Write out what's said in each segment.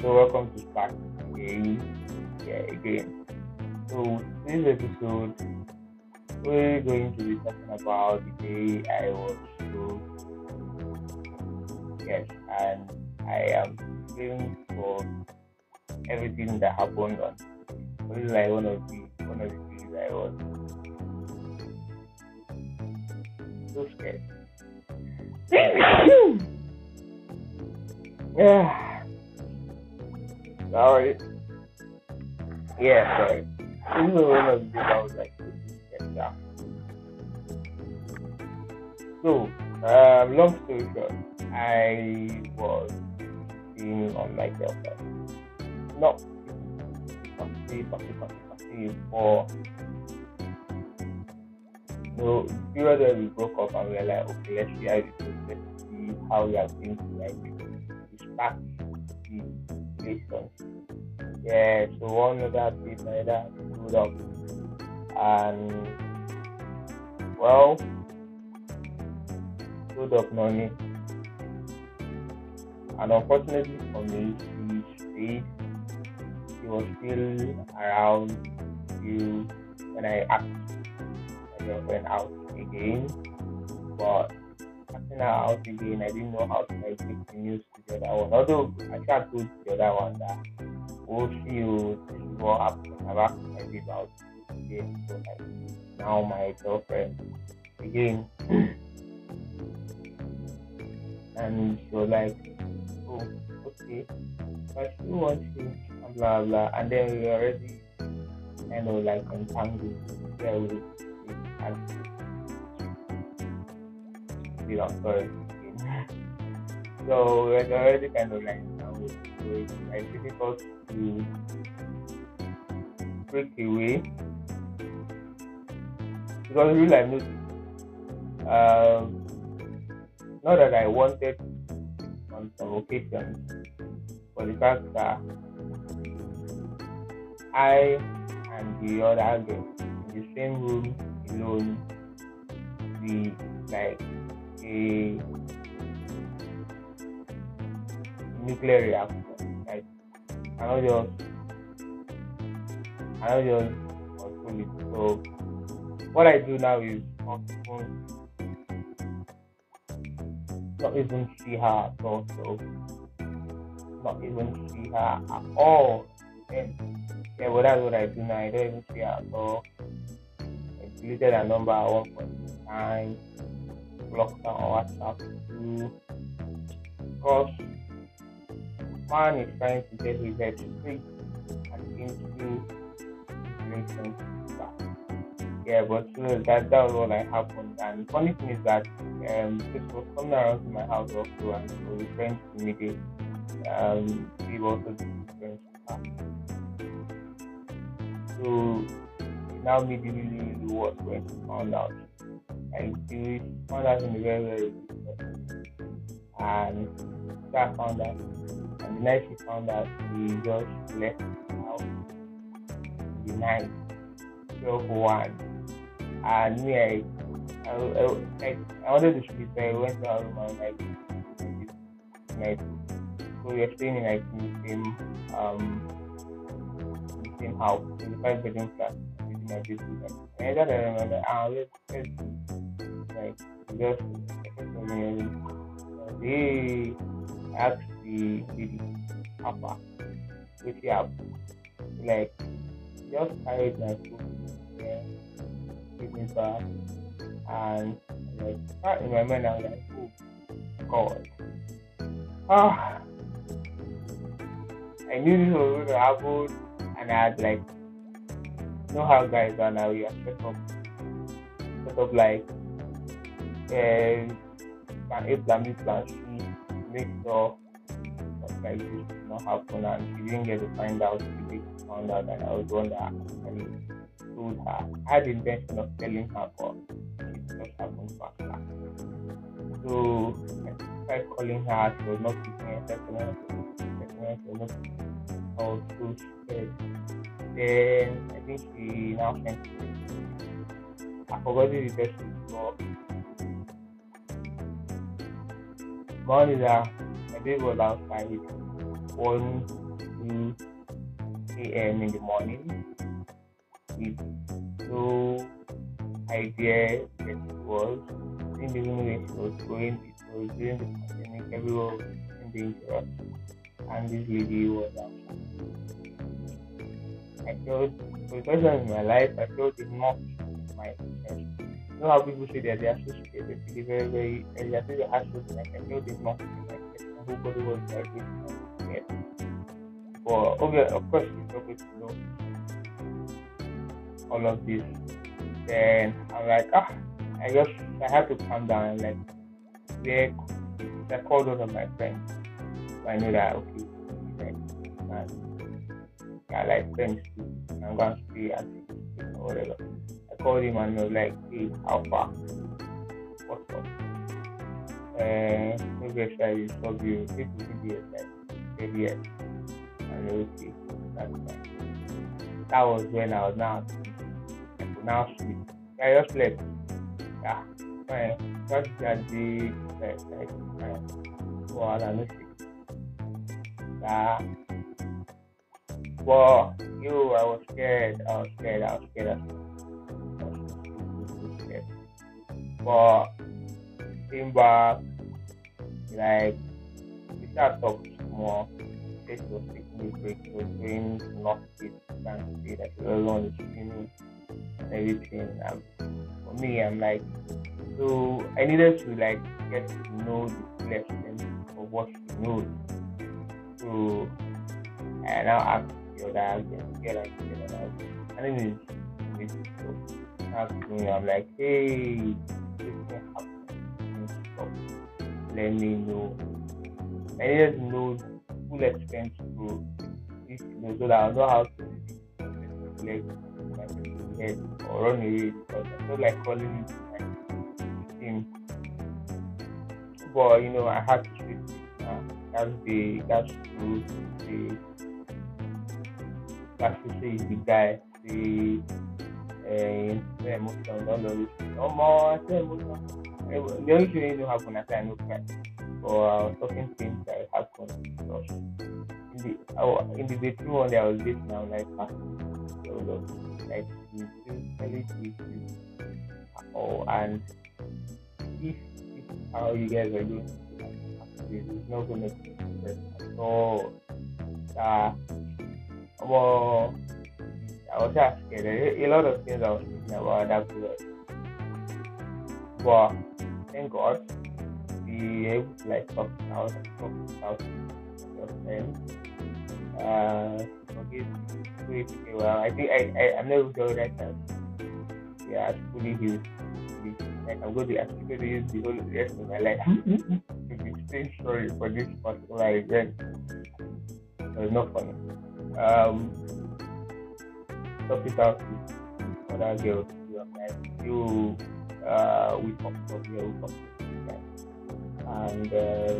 So welcome to Spark again. Yeah, again. So this episode, we're going to be talking about the day I was so yes, and I am feeling for everything that happened on. This is like one of the one of the days I was so scared. yeah. Sorry. Yeah, sorry. This the days I was like, yeah. So, um, long story short, I was being on my girlfriend. Not puppy, puppy, puppy, puppy, for so period where we broke up and we were like, okay, let's it goes, let's see how we are going to like the relationship. Yeah, so one that piece like that stood up and well stood up money. And unfortunately for me, she stayed. She was still around you when I asked my girlfriend out again. But her out again, I didn't know how to like take the news to the other one. Although I tried to the other one that this is what happened. I've asked my out again. So like now my girlfriend again. and was like, Oh, okay. But she wants and blah blah and then we already kind of like entangled there with it still I'm. So we're already kind of like. So it's like difficult to break away because really I noticed um not that I wanted on some occasions, but the fact that I and the other girl in the same room alone, the like a nuclear reactor. Like I not just I not just control it. So what I do now is not even see her at all. So not even see her at all. And yeah, but that's what I do now. I don't even see her at all. I deleted her number at one point in time. Blocked her on WhatsApp too. Because man is trying to get his head straight and into back. Yeah, but so that that was what like happened. And funny thing is that um this was coming around to my house also and so we friends to meet it. Um we also friends So now me do what she found out. And found out in a very very. And so found out and the night she found out she just left the house the night twelve one and me I I, I, I wanted to sleep, so I went to her room and. So we are staying in like in the same um in the same house, in the five bedroom flat. With my. Like, and I remember, like just they asked the lady, Papa, which you have like just carried my food, yeah, and like in my mind I was like, oh God. Ah I knew this was going to happen and I had like know how guys are now, you have set up set up like uh, plan A, plan B, plan C make sure like this did not happen and she didn't get to find out she found out that I was the one that actually told her. I had the intention of telling her but it just happened faster. So I tried calling her, she was not picking second second she was not I was so scared. Then I think she now sent I forgot the text before. One is that my baby was outside 1 2 a.m. in the morning with no idea that it was. In the room it was going, it was during the pandemic, everyone was in danger, and this lady was outside. I felt, for the first time in my life, I felt enough in my chest. You know how people say that they are so very, and they are very hard to like, enough in my chest. Everybody was like, scared. But okay, of course, it's okay to know all of this. Then I'm like, ah, I just, I have to calm down and like, they, I called one of my friends. So I know that, okay, like, I like friends too. I'm to stay at the whatever. I called him and I was like, hey, how far? What's up? Uh, I stop you. People will be like, maybe yes. And okay, that's fine. That was when I was now, I now sleep. I just slept. Yeah, fine. Just that day, like, like. Well, I don't Yeah. Well, you, I was scared. I was scared. I was scared. I was scared. But came back, like we started talking more. It was taking a break. It was doing not it. Can't see that everyone is screaming and everything. Um, for me, I'm like, so I needed to like get to know the full extent of what she knows. So I now asked your dad, like get like I think it's it's me, I'm like, hey, Let me know. I needed to know full extent to this know, so that I know how to like my head or run away because I feel like calling it my team. But you know, I had to treat it. Uh, that's the that's true. The that's to say the guy, the uh, emotion, all of this. No more, emotion. The only thing that happen after I know cry. But I was talking things that happened. So in the oh, in the bedroom one I was dating, I'm like, ah, so look, like really you. Oh, and if this how you guys are doing, it's not gonna be so. Uh, well, I was just scared. A lot of things I was thinking about that period. But thank God, we able to like talk out and talk out your friends. Uh, forgive me. Well, I think I, I I'm never sure that time. Yeah, fully healed. Like I'm going to actually to use the whole rest of my life to be saying sorry for this particular event. It was not funny um, talk it out with other girls. You, uh, we talked about here, we talked about and uh,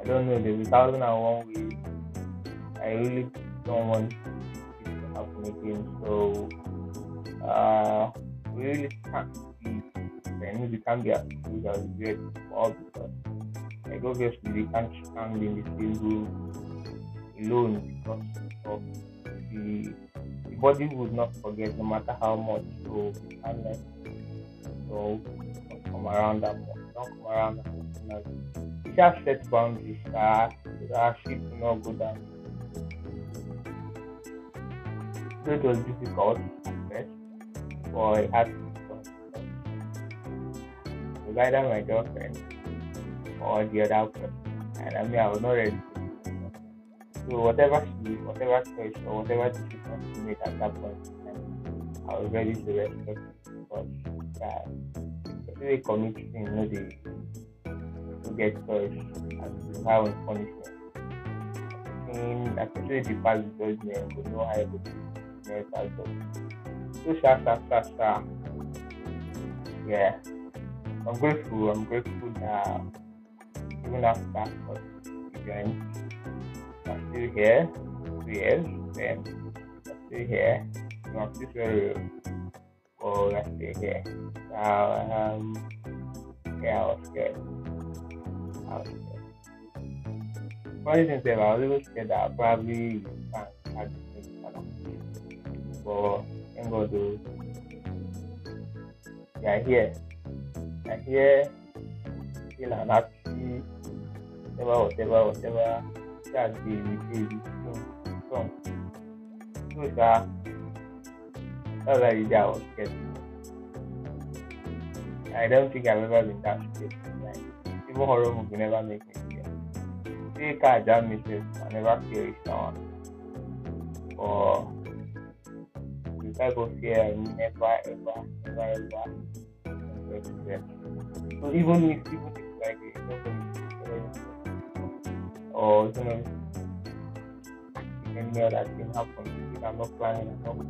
I don't know. There's a thousand and one ways. I really don't want it to happen again. So uh, we really can't be friends. We can't be as close as we were before because like obviously we can't stand in the same room alone because of the body would not forget no matter how much we can't so come around that much. Don't come around that much. We just set boundaries that our ship will not go down. So it was difficult at first, but it had to. So either my girlfriend or the other person. And I mean I was not ready so whatever she, whatever choice or whatever decision she made at that point, I was ready to respect it because yeah, especially committing, you know, the to get choice as to and punishment. In especially the past judgment, we know how to make as So sha sha sha sha. Yeah. I'm grateful, I'm grateful that even after that, event, Still here, two then I'm still here. Not this very Oh, let's stay here. Now, um, yeah, I was scared. I was scared. funny thing is, I was even scared that I probably can't had this But thank God, though, they are here. They here, still and happy, whatever, whatever, whatever. That's the the song. So, sir, that's why the day I was scared. I don't think I've ever been that scared. Like, even horror movie never make me say car jam me sef i never fear reach that one but if i go fear i never ever never ever experience so even if even if like a company or you know any other thing happen i'm not planning i'm not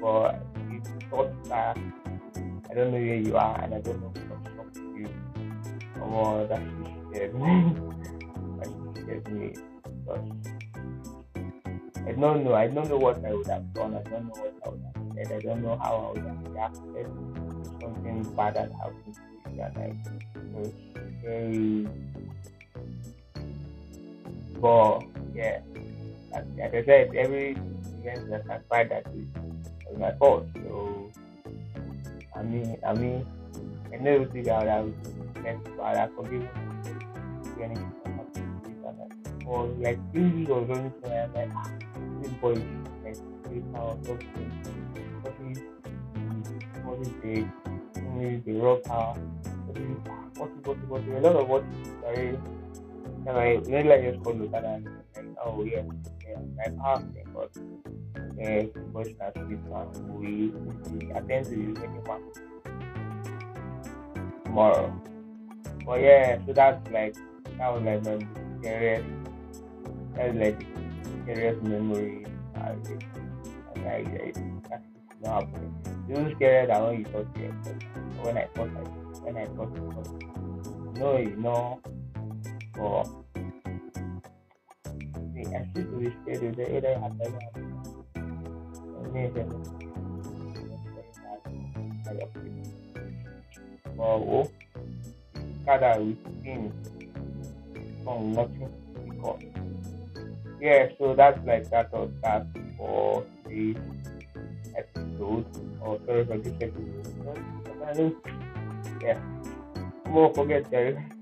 but if thoughts that i don't know where you are and i don't know what's up to you oh, or that scared me me. But I don't know. I don't know what I would have done. I don't know what I would have said. I don't know how I would have reacted something bad had happened to me that night. It very. But yeah, as, like I said, every event that transpired that was my fault. So I mean, I mean, I never out I was next, but I forgive anything for like weeks or something. So I'm like, ah, this is like three pounds something. What is what is the what is the raw power? Is what is what is what is a lot of what is very and I like just call look at and and oh yeah yeah like asking but yeah voice that this one we we attend to you anymore tomorrow. But yeah, so that's like that was like my scariest that's like serious memory. I, I, that's not happening. It was scary that when you to yourself. When I thought like when I thought to myself, no, you know, for I still to be of the had never happened. Well, Kada we seen from nothing because yeah, so that's like that or that for the episode or sorry for this episode. Yeah. More forget that.